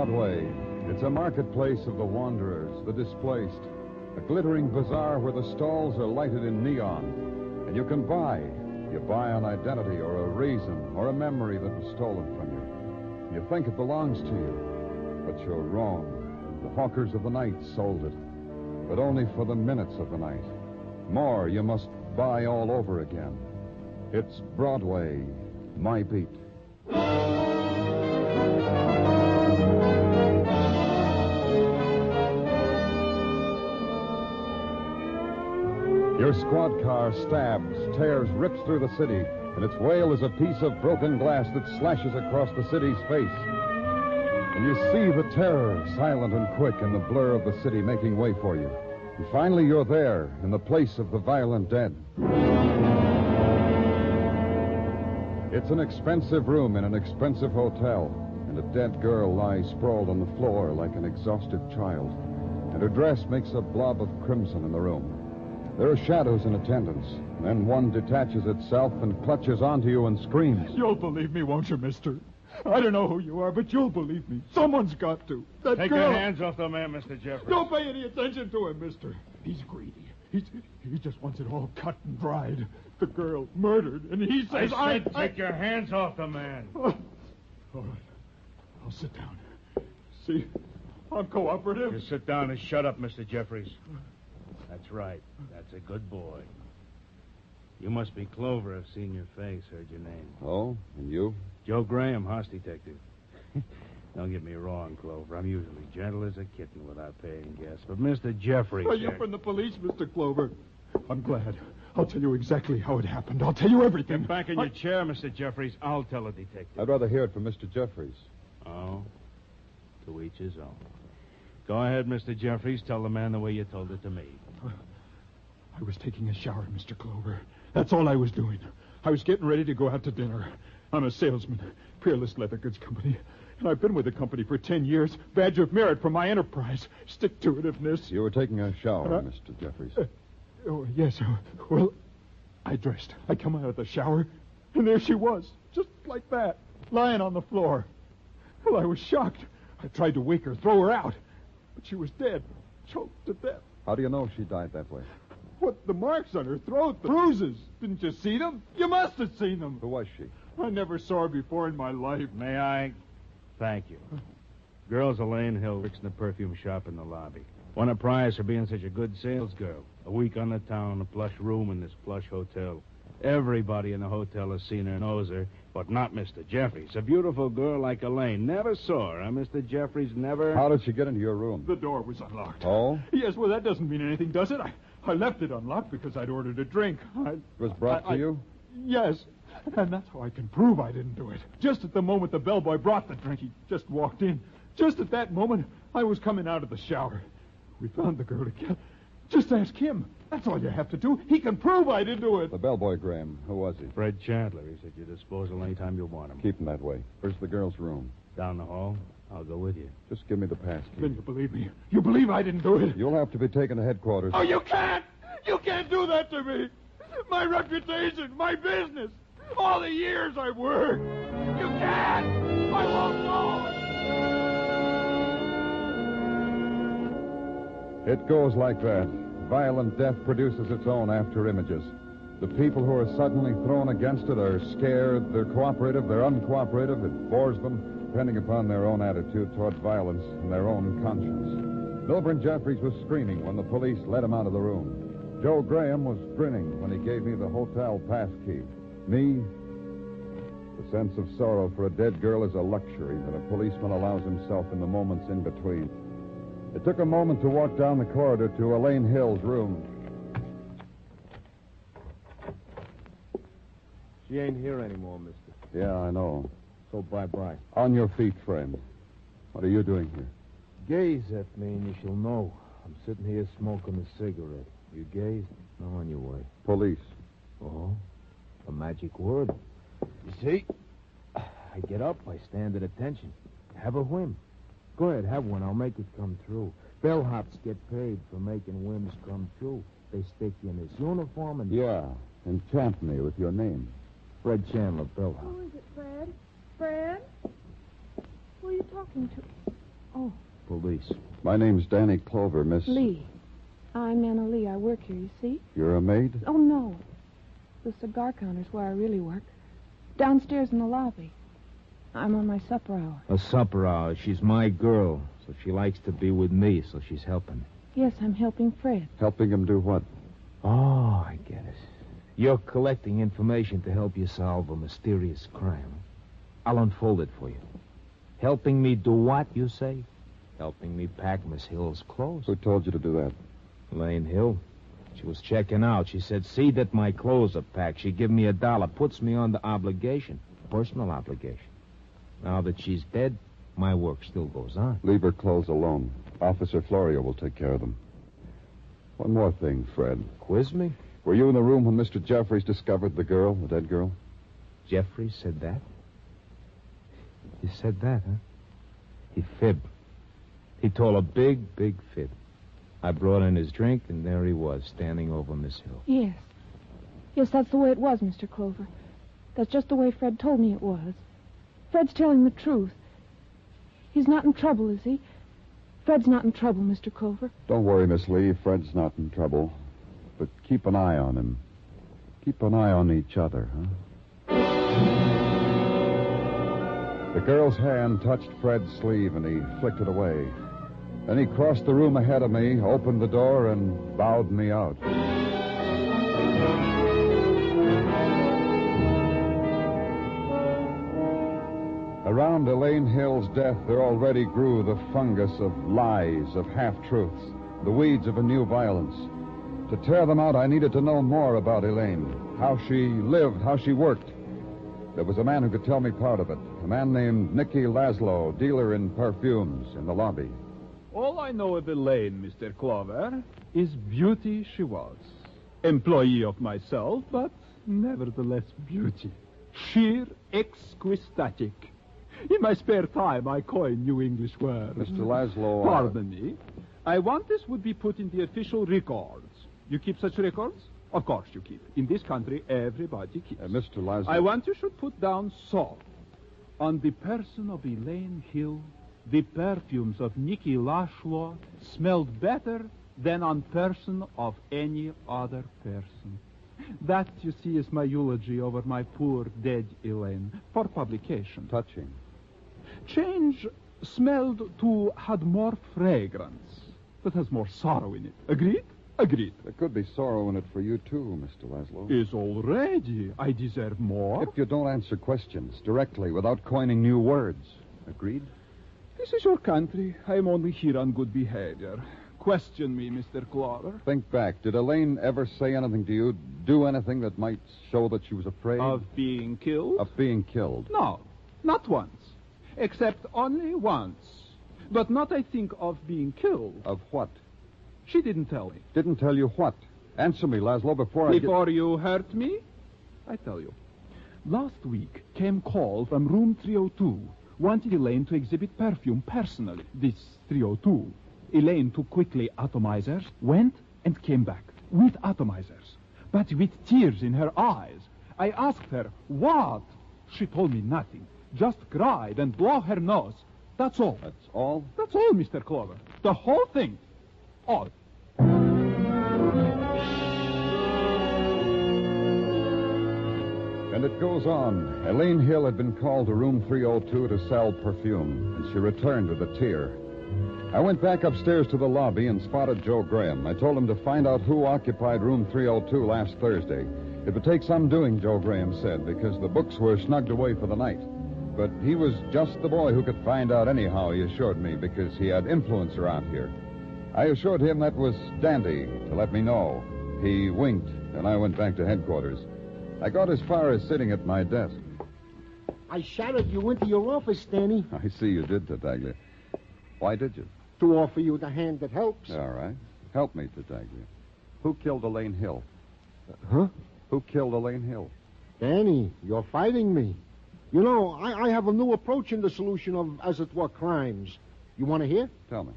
Broadway. It's a marketplace of the wanderers, the displaced. A glittering bazaar where the stalls are lighted in neon. And you can buy. You buy an identity or a reason or a memory that was stolen from you. You think it belongs to you, but you're wrong. The hawkers of the night sold it, but only for the minutes of the night. More you must buy all over again. It's Broadway, my beat. Your squad car stabs, tears, rips through the city, and its wail is a piece of broken glass that slashes across the city's face. And you see the terror, silent and quick, in the blur of the city making way for you. And finally, you're there, in the place of the violent dead. It's an expensive room in an expensive hotel, and a dead girl lies sprawled on the floor like an exhausted child. And her dress makes a blob of crimson in the room. There are shadows in attendance. Then one detaches itself and clutches onto you and screams. You'll believe me, won't you, mister? I don't know who you are, but you'll believe me. Someone's got to. That Take girl. your hands off the man, Mr. Jeffries. Don't pay any attention to him, mister. He's greedy. He's, he just wants it all cut and dried. The girl murdered, and he I says said I... take your hands off the man. All right. I'll sit down. See, I'm cooperative. You sit down and shut up, Mr. Jeffries. That's right. That's a good boy. You must be Clover. I've seen your face, heard your name. Oh, and you? Joe Graham, house detective. Don't get me wrong, Clover. I'm usually gentle as a kitten without paying guests. But Mr. Jeffries. Are you here- from the police, Mr. Clover? I'm glad. I'll tell you exactly how it happened. I'll tell you everything. Get back in I- your chair, Mr. Jeffries. I'll tell a detective. I'd rather hear it from Mr. Jeffries. Oh, to each his own. Go ahead, Mr. Jeffries. Tell the man the way you told it to me. I was taking a shower, Mr. Clover. That's all I was doing. I was getting ready to go out to dinner. I'm a salesman, Peerless Leather Goods Company. And I've been with the company for ten years. Badge of merit for my enterprise. Stick to itiveness. You were taking a shower, Uh, Mr. Jeffries. Oh, yes. uh, Well, I dressed. I come out of the shower, and there she was, just like that, lying on the floor. Well, I was shocked. I tried to wake her, throw her out, but she was dead, choked to death. How do you know she died that way? What, the marks on her throat, the bruises. Didn't you see them? You must have seen them. Who was she? I never saw her before in my life. May I? Thank you. Girl's Elaine Hill works in the perfume shop in the lobby. Won a prize for being such a good sales girl. A week on the town, a plush room in this plush hotel. Everybody in the hotel has seen her, knows her, but not Mr. Jeffries. A beautiful girl like Elaine. Never saw her, Mr. Jeffries? Never. How did she get into your room? The door was unlocked. Oh? Yes, well, that doesn't mean anything, does it? I, I left it unlocked because I'd ordered a drink. I, It was brought I- to I- you? Yes, and that's how I can prove I didn't do it. Just at the moment the bellboy brought the drink, he just walked in. Just at that moment, I was coming out of the shower. We found the girl again. Just ask him. That's all you have to do. He can prove I didn't do it. The bellboy, Graham. Who was he? Fred Chandler. He's at your disposal anytime you want him. Keep him that way. Where's the girl's room? Down the hall. I'll go with you. Just give me the pass Then you believe me. You believe I didn't do it. You'll have to be taken to headquarters. Oh, you can't! You can't do that to me! My reputation, my business, all the years I've worked. You can't! I won't go! It goes like that. Violent death produces its own after images. The people who are suddenly thrown against it are scared, they're cooperative, they're uncooperative. It bores them, depending upon their own attitude toward violence and their own conscience. Milburn Jeffries was screaming when the police led him out of the room. Joe Graham was grinning when he gave me the hotel pass key. Me, the sense of sorrow for a dead girl is a luxury that a policeman allows himself in the moments in between. It took a moment to walk down the corridor to Elaine Hill's room. She ain't here anymore, mister. Yeah, I know. so bye-bye. On your feet, friend. What are you doing here? Gaze at me and you shall know. I'm sitting here smoking a cigarette. You gaze? Now on your way. Police. Oh? A magic word. You see? I get up, I stand at attention. Have a whim. Go ahead, have one. I'll make it come true. Bellhops get paid for making whims come true. They stick you in this uniform and... Yeah. Enchant me with your name. Fred Chandler, bellhop. Who is it, Fred? Fred? Who are you talking to? Oh, Police. My name's Danny Clover, Miss. Lee. I'm Anna Lee. I work here, you see? You're a maid? Oh, no. The cigar counter's where I really work. Downstairs in the lobby. I'm on my supper hour. A supper hour. She's my girl, so she likes to be with me, so she's helping. Yes, I'm helping Fred. Helping him do what? Oh, I get it. You're collecting information to help you solve a mysterious crime. I'll unfold it for you. Helping me do what, you say? Helping me pack Miss Hill's clothes. Who told you to do that? Lane Hill. She was checking out. She said, see that my clothes are packed. She give me a dollar, puts me on the obligation, personal obligation. Now that she's dead, my work still goes on. Leave her clothes alone. Officer Florio will take care of them. One more thing, Fred. Quiz me? Were you in the room when Mr. Jeffries discovered the girl, the dead girl? Jeffries said that? He said that, huh? He fibbed. He told a big, big fib. I brought in his drink, and there he was, standing over Miss Hill. Yes. Yes, that's the way it was, Mr. Clover. That's just the way Fred told me it was. Fred's telling the truth. He's not in trouble, is he? Fred's not in trouble, Mr. Clover. Don't worry, Miss Lee. Fred's not in trouble. But keep an eye on him. Keep an eye on each other, huh? The girl's hand touched Fred's sleeve and he flicked it away. Then he crossed the room ahead of me, opened the door, and bowed me out. Around Elaine Hill's death, there already grew the fungus of lies, of half truths, the weeds of a new violence. To tear them out, I needed to know more about Elaine, how she lived, how she worked. There was a man who could tell me part of it, a man named Nicky Laszlo, dealer in perfumes, in the lobby. All I know of Elaine, Mr. Clover, is beauty she was. Employee of myself, but nevertheless beauty. Sheer exquisitic. In my spare time, I coin new English words. Mr. Laszlo. Pardon me. I want this would be put in the official records. You keep such records? Of course you keep. In this country, everybody keeps. Uh, Mr. Laszlo. I want you should put down so. On the person of Elaine Hill, the perfumes of Nicky Laszlo smelled better than on person of any other person. That, you see, is my eulogy over my poor dead Elaine for publication. Touching. Change smelled to had more fragrance, That has more sorrow in it. Agreed? Agreed. There could be sorrow in it for you, too, Mr. Laszlo. Is already. I deserve more. If you don't answer questions directly without coining new words. Agreed? This is your country. I am only here on good behavior. Question me, Mr. Clover. Think back. Did Elaine ever say anything to you, do anything that might show that she was afraid Of being killed? of being killed? No, not once. Except only once. But not, I think, of being killed. Of what? She didn't tell me. Didn't tell you what? Answer me, Laszlo, before I get... Before you hurt me, I tell you. Last week came call from room 302. Wanted Elaine to exhibit perfume personally. This 302. Elaine took quickly atomizers, went and came back with atomizers, but with tears in her eyes. I asked her, what? She told me nothing. Just cried and blow her nose. That's all. That's all? That's all, Mr. Clover. The whole thing. All. And it goes on. Elaine Hill had been called to room 302 to sell perfume, and she returned with a tear. I went back upstairs to the lobby and spotted Joe Graham. I told him to find out who occupied room 302 last Thursday. It would take some doing, Joe Graham said, because the books were snugged away for the night. But he was just the boy who could find out anyhow, he assured me, because he had influence around here. I assured him that was Dandy to let me know. He winked, and I went back to headquarters. I got as far as sitting at my desk. I shouted you into your office, Danny, I see you did, Tartaglia. Why did you? to offer you the hand that helps. All right. Help me, Tartaglia. Who killed Elaine Hill? Huh? Who killed Elaine Hill? Danny, you're fighting me. You know, I, I have a new approach in the solution of, as it were, crimes. You want to hear? Tell me.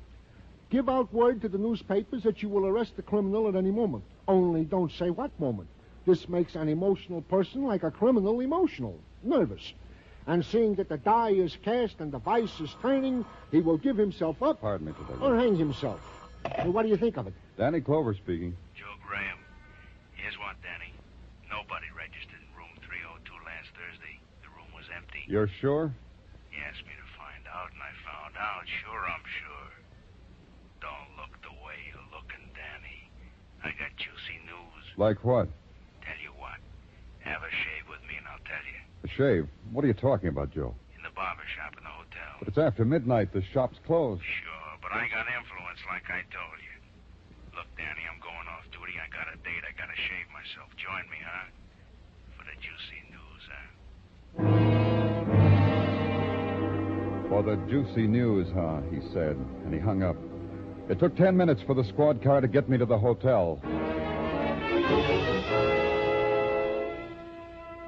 Give out word to the newspapers that you will arrest the criminal at any moment. Only don't say what moment. This makes an emotional person like a criminal emotional, nervous. And seeing that the die is cast and the vice is turning, he will give himself up Pardon me, or hang himself. Now, what do you think of it? Danny Clover speaking. Joe Graham. Here's what, Danny. Nobody registered in room 302 last Thursday. The room was empty. You're sure? He asked me to find out, and I found out. Sure, I'm sure. Don't look the way you're looking, Danny. I got juicy news. Like what? Tell you what. Have a shave with me, and I'll tell you. A shave. What are you talking about, Joe? In the barber shop in the hotel. But it's after midnight. The shop's closed. Sure, but I got influence like I told For the juicy news, huh? He said, and he hung up. It took ten minutes for the squad car to get me to the hotel.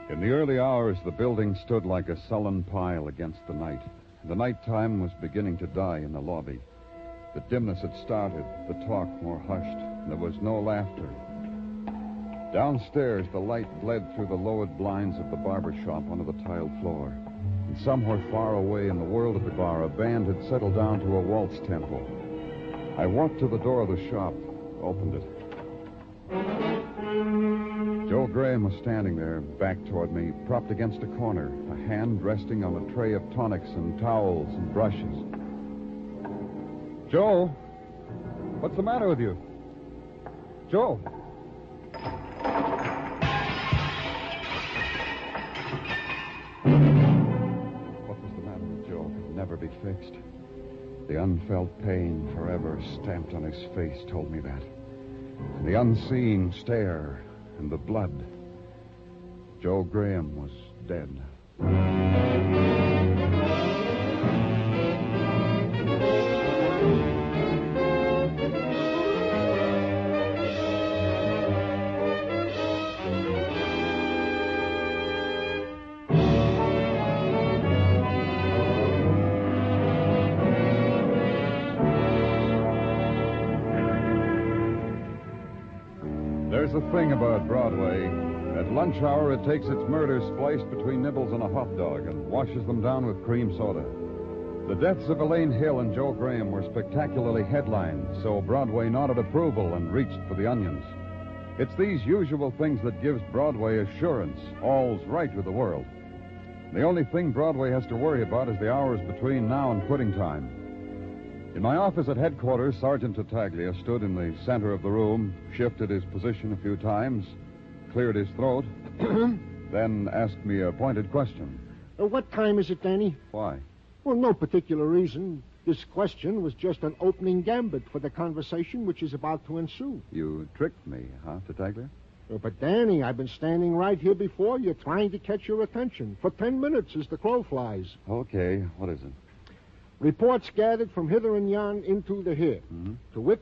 In the early hours, the building stood like a sullen pile against the night. The nighttime was beginning to die in the lobby. The dimness had started, the talk more hushed, and there was no laughter. Downstairs, the light bled through the lowered blinds of the barber shop onto the tiled floor. And somewhere far away in the world of the bar, a band had settled down to a waltz tempo. I walked to the door of the shop, opened it. Joe Graham was standing there, back toward me, propped against a corner, a hand resting on a tray of tonics and towels and brushes. Joe, what's the matter with you? Joe. Never be fixed. The unfelt pain forever stamped on his face told me that. And the unseen stare and the blood. Joe Graham was dead. Thing about Broadway. At lunch hour, it takes its murders spliced between nibbles and a hot dog and washes them down with cream soda. The deaths of Elaine Hill and Joe Graham were spectacularly headlined, so Broadway nodded approval and reached for the onions. It's these usual things that gives Broadway assurance all's right with the world. The only thing Broadway has to worry about is the hours between now and quitting time. In my office at headquarters, Sergeant Tartaglia stood in the center of the room, shifted his position a few times, cleared his throat, then asked me a pointed question. Uh, what time is it, Danny? Why? Well, no particular reason. This question was just an opening gambit for the conversation which is about to ensue. You tricked me, huh, Tartaglia? Uh, But, Danny, I've been standing right here before you trying to catch your attention for ten minutes as the crow flies. Okay, what is it? Reports gathered from hither and yon into the here. Mhm. To wit,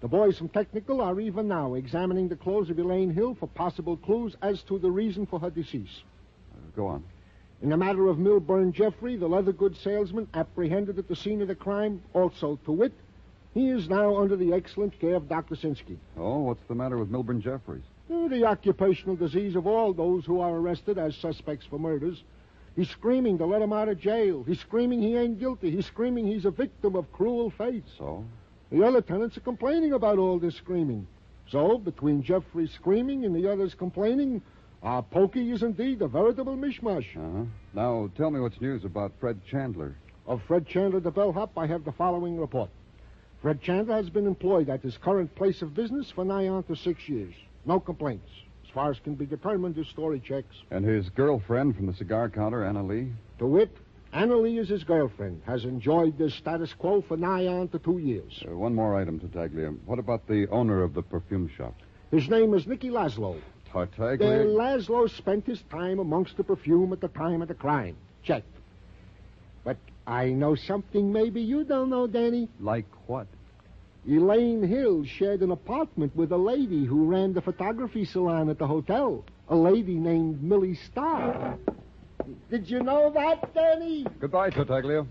the boys from Technical are even now examining the clothes of Elaine Hill for possible clues as to the reason for her decease. Uh, go on. In the matter of Milburn Jeffrey, the leather goods salesman apprehended at the scene of the crime, also to wit, he is now under the excellent care of Dr. Sinsky. Oh, what's the matter with Milburn Jeffries? Uh, The occupational disease of all those who are arrested as suspects for murders. He's screaming to let him out of jail. He's screaming he ain't guilty. He's screaming he's a victim of cruel fate. So? The other tenants are complaining about all this screaming. So, between Jeffries' screaming and the others complaining, our pokey is indeed a veritable mishmash. Uh-huh. Now, tell me what's news about Fred Chandler. Of Fred Chandler, the bellhop, I have the following report. Fred Chandler has been employed at his current place of business for nigh on to six years. No complaints. Far as can be determined, his story checks. And his girlfriend from the cigar counter, Anna Lee? To wit, Anna Lee is his girlfriend, has enjoyed this status quo for nigh on to two years. Uh, one more item, Tartaglia. What about the owner of the perfume shop? His name is Nicky Laszlo. Tartaglia? Uh, Laszlo spent his time amongst the perfume at the time of the crime. Check. But I know something maybe you don't know, Danny. Like what? Elaine Hill shared an apartment with a lady who ran the photography salon at the hotel. A lady named Millie Starr. Did you know that, Danny? Goodbye, Tartaglia.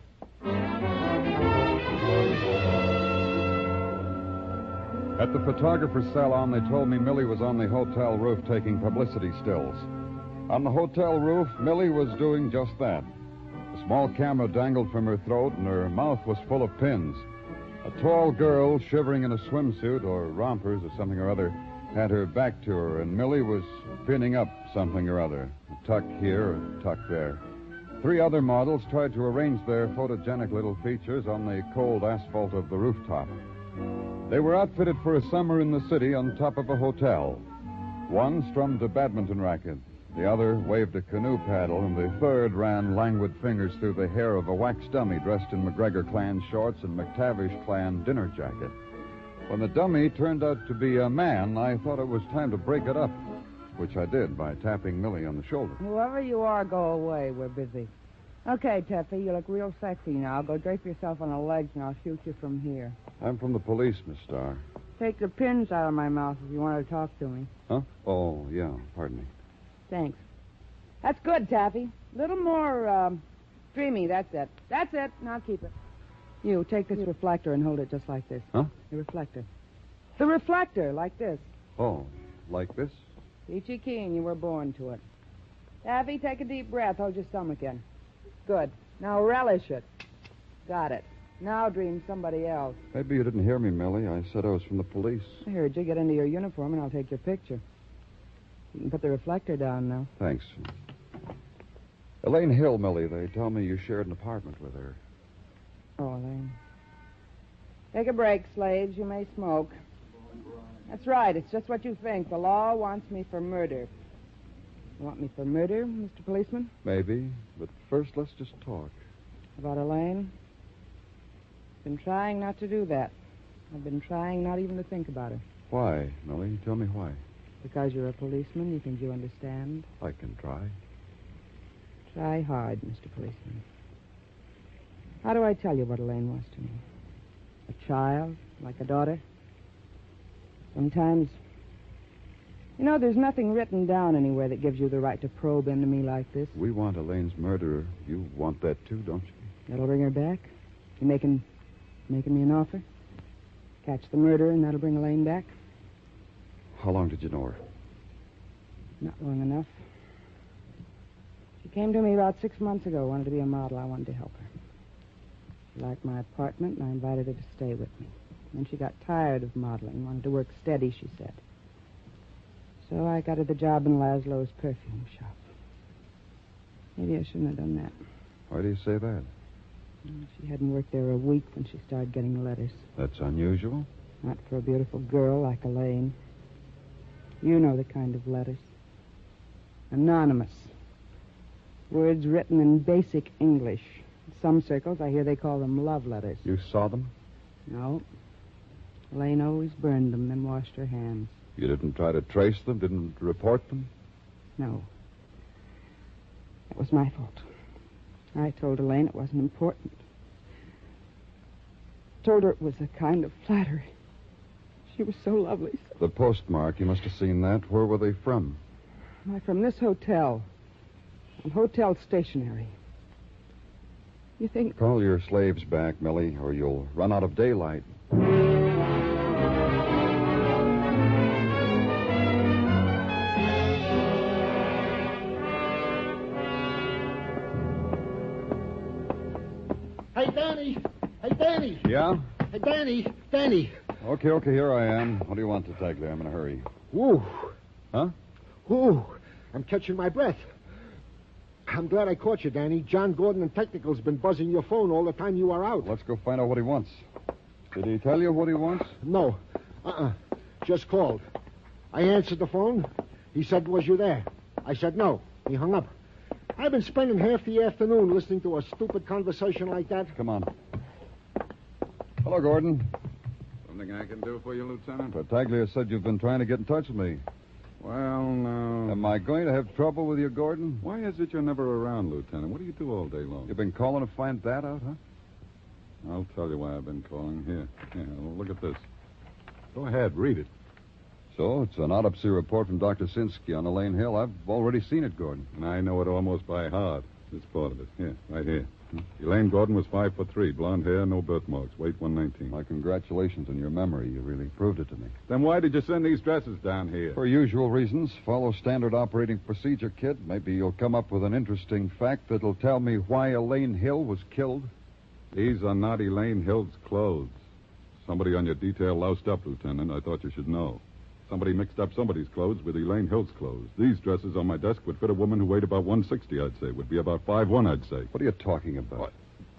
At the photographer's salon, they told me Millie was on the hotel roof taking publicity stills. On the hotel roof, Millie was doing just that. A small camera dangled from her throat, and her mouth was full of pins. A tall girl, shivering in a swimsuit or rompers or something or other, had her back to her, and Millie was pinning up something or other. A tuck here, a tuck there. Three other models tried to arrange their photogenic little features on the cold asphalt of the rooftop. They were outfitted for a summer in the city on top of a hotel. One strummed a badminton racket. The other waved a canoe paddle, and the third ran languid fingers through the hair of a wax dummy dressed in McGregor clan shorts and McTavish clan dinner jacket. When the dummy turned out to be a man, I thought it was time to break it up, which I did by tapping Millie on the shoulder. Whoever you are, go away. We're busy. Okay, Taffy, you look real sexy now. Go drape yourself on a ledge, and I'll shoot you from here. I'm from the police, Miss Starr. Take the pins out of my mouth if you want to talk to me. Huh? Oh, yeah. Pardon me. Thanks. That's good, Taffy. A Little more um, dreamy. That's it. That's it. Now keep it. You take this reflector and hold it just like this. Huh? The reflector. The reflector, like this. Oh, like this? Peachy keen, you were born to it. Taffy, take a deep breath. Hold your stomach in. Good. Now relish it. Got it. Now dream somebody else. Maybe you didn't hear me, Millie. I said I was from the police. I heard you. Get into your uniform and I'll take your picture. You can put the reflector down now. Thanks. Elaine Hill, Millie, they tell me you shared an apartment with her. Oh, Elaine. Take a break, slaves. You may smoke. That's right. It's just what you think. The law wants me for murder. You want me for murder, Mr. Policeman? Maybe, but first let's just talk. About Elaine? Been trying not to do that. I've been trying not even to think about her. Why, Millie? Tell me why. Because you're a policeman, you think you understand? I can try. Try hard, Mr. Policeman. How do I tell you what Elaine was to me? A child, like a daughter? Sometimes. You know, there's nothing written down anywhere that gives you the right to probe into me like this. We want Elaine's murderer. You want that too, don't you? That'll bring her back. You making making me an offer? Catch the murderer and that'll bring Elaine back? How long did you know her? Not long enough. She came to me about six months ago, wanted to be a model. I wanted to help her. She liked my apartment, and I invited her to stay with me. Then she got tired of modeling, wanted to work steady, she said. So I got her the job in Laszlo's perfume shop. Maybe I shouldn't have done that. Why do you say that? She hadn't worked there a week when she started getting letters. That's unusual. Not for a beautiful girl like Elaine. You know the kind of letters. Anonymous. Words written in basic English. In some circles, I hear they call them love letters. You saw them? No. Elaine always burned them, then washed her hands. You didn't try to trace them? Didn't report them? No. That was my fault. I told Elaine it wasn't important. Told her it was a kind of flattery. She was so lovely. So... The postmark, you must have seen that. Where were they from? Why, from this hotel. On hotel stationery. You think. Call your slaves back, Millie, or you'll run out of daylight. Hey, Danny. Hey, Danny. Yeah? Hey, Danny. Danny. Okay, okay, here I am. What do you want there? I'm in a hurry. Woo. Huh? Woo. I'm catching my breath. I'm glad I caught you, Danny. John Gordon and Technical's been buzzing your phone all the time you are out. Let's go find out what he wants. Did he tell you what he wants? No. Uh-uh. Just called. I answered the phone. He said, was you there? I said no. He hung up. I've been spending half the afternoon listening to a stupid conversation like that. Come on. Hello, Gordon. Something I can do for you, Lieutenant? Tartaglia said you've been trying to get in touch with me. Well, now. Am I going to have trouble with you, Gordon? Why is it you're never around, Lieutenant? What do you do all day long? You've been calling to find that out, huh? I'll tell you why I've been calling. Here, here, look at this. Go ahead, read it. So, it's an autopsy report from Dr. Sinsky on Elaine Hill. I've already seen it, Gordon. And I know it almost by heart. This part of it. Here, right here. Elaine Gordon was five foot three, blonde hair, no birthmarks, weight 119. My congratulations on your memory. You really proved it to me. Then why did you send these dresses down here? For usual reasons. Follow standard operating procedure, kid. Maybe you'll come up with an interesting fact that'll tell me why Elaine Hill was killed. These are not Elaine Hill's clothes. Somebody on your detail loused up, Lieutenant. I thought you should know. Somebody mixed up somebody's clothes with Elaine Hill's clothes. These dresses on my desk would fit a woman who weighed about 160, I'd say. Would be about 5'1, I'd say. What are you talking about? What?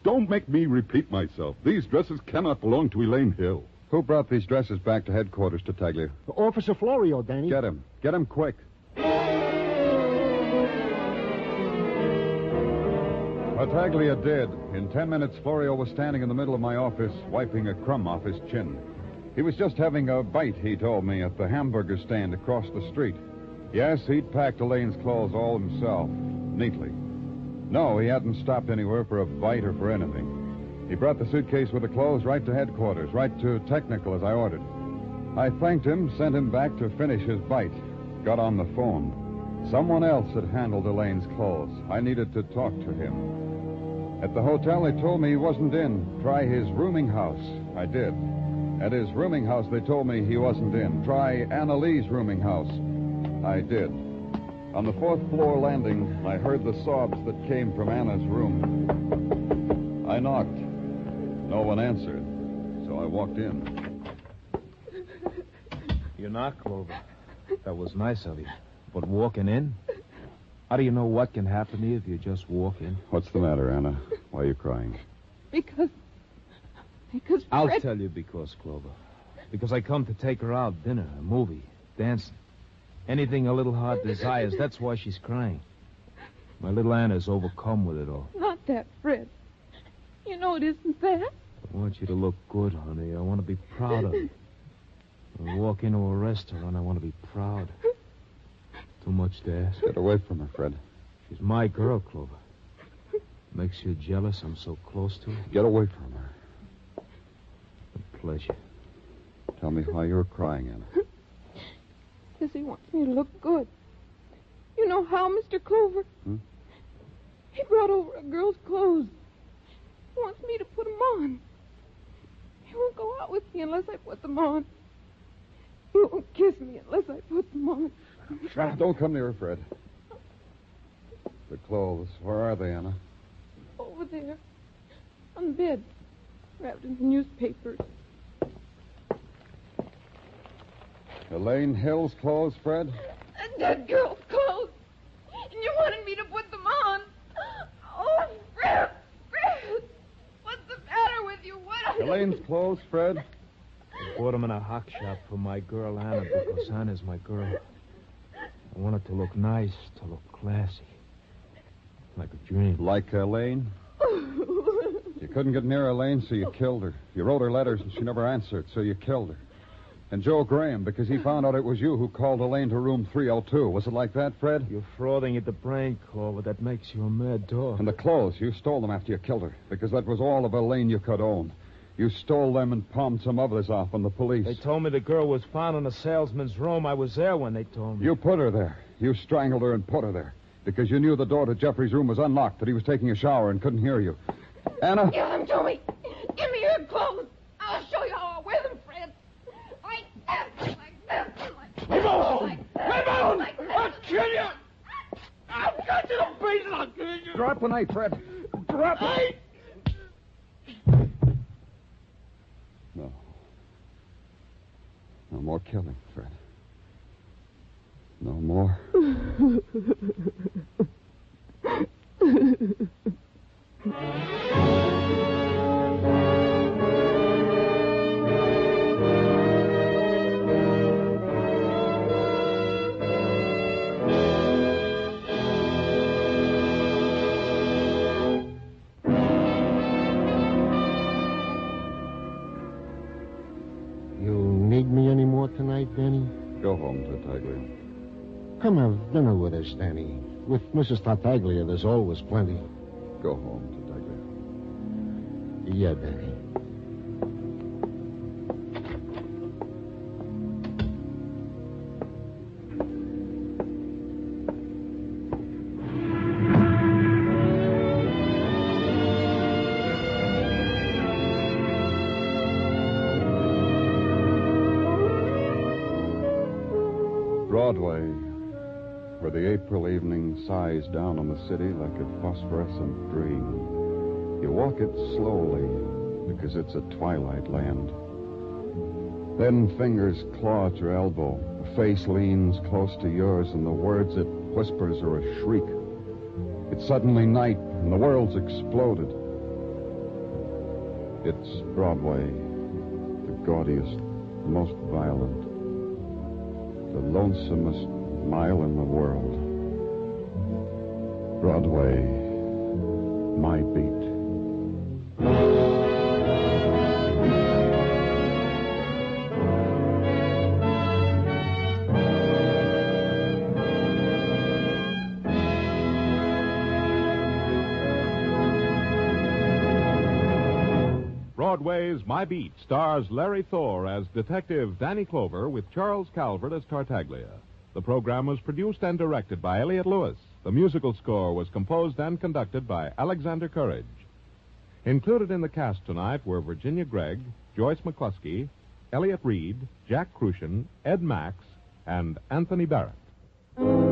Don't make me repeat myself. These dresses cannot belong to Elaine Hill. Who brought these dresses back to headquarters, Taglia? Officer Florio, Danny. Get him. Get him quick. Tartaglia did. In ten minutes, Florio was standing in the middle of my office, wiping a crumb off his chin. He was just having a bite, he told me, at the hamburger stand across the street. Yes, he'd packed Elaine's clothes all himself, neatly. No, he hadn't stopped anywhere for a bite or for anything. He brought the suitcase with the clothes right to headquarters, right to technical as I ordered. I thanked him, sent him back to finish his bite, got on the phone. Someone else had handled Elaine's clothes. I needed to talk to him. At the hotel, they told me he wasn't in. Try his rooming house. I did. At his rooming house, they told me he wasn't in. Try Anna Lee's rooming house. I did. On the fourth floor landing, I heard the sobs that came from Anna's room. I knocked. No one answered, so I walked in. You knocked, Clover. That was nice of you. But walking in? How do you know what can happen to you if you just walk in? What's the matter, Anna? Why are you crying? Because. Because I'll Fred... tell you because, Clover. Because I come to take her out, dinner, a movie, dancing. Anything a little heart desires, that's why she's crying. My little Anna's overcome with it all. Not that, Fred. You know it isn't that. I want you to look good, honey. I want to be proud of you. I walk into a restaurant, I want to be proud. Too much to ask. Get away from her, Fred. She's my girl, Clover. Makes you jealous I'm so close to her? Get away from her. Tell me why you're crying, Anna. Because he wants me to look good. You know how, Mr. Clover? Hmm? He brought over a girl's clothes. He wants me to put them on. He won't go out with me unless I put them on. He won't kiss me unless I put them on. Ah, don't come near her, Fred. The clothes. Where are they, Anna? Over there. On the bed. Wrapped in newspapers. Elaine Hill's clothes, Fred? And that girl's clothes. And you wanted me to put them on. Oh, Fred! Fred! What's the matter with you? What? Elaine's clothes, Fred? I bought them in a hock shop for my girl Anna because Anna's my girl. I want it to look nice, to look classy. Like a dream. Like Elaine? You couldn't get near Elaine, so you killed her. You wrote her letters, and she never answered, so you killed her. And Joe Graham, because he found out it was you who called Elaine to room 302. Was it like that, Fred? You're frauding at the brain, Clover. That makes you a mad dog. And the clothes, you stole them after you killed her, because that was all of Elaine you could own. You stole them and palmed some others off on the police. They told me the girl was found in a salesman's room. I was there when they told me. You put her there. You strangled her and put her there. Because you knew the door to Jeffries' room was unlocked, that he was taking a shower and couldn't hear you. Anna? Give them to me. Give me your clothes. I'll show you how I wear them, Fred. Like this. Like this. Like Leave alone. Like this. Leave alone. Like this. I'll kill you. I'll cut you to pieces. I'll kill you. Drop the knife, Fred. Drop it. No. No more killing, Fred. No more. You need me any more tonight, Danny? Go home, Tartaglia. Come have dinner with us, Danny. With Mrs. Tartaglia, there's always plenty. Go home, Tartaglia. Yeah, Danny. The April evening sighs down on the city like a phosphorescent dream. You walk it slowly because it's a twilight land. Then fingers claw at your elbow. A face leans close to yours, and the words it whispers are a shriek. It's suddenly night, and the world's exploded. It's Broadway, the gaudiest, the most violent, the lonesomest mile in the world. Broadway, my beat. Broadway's My Beat stars Larry Thor as Detective Danny Clover with Charles Calvert as Tartaglia. The program was produced and directed by Elliott Lewis. The musical score was composed and conducted by Alexander Courage. Included in the cast tonight were Virginia Gregg, Joyce McCluskey, Elliott Reid, Jack Kruschen, Ed Max, and Anthony Barrett.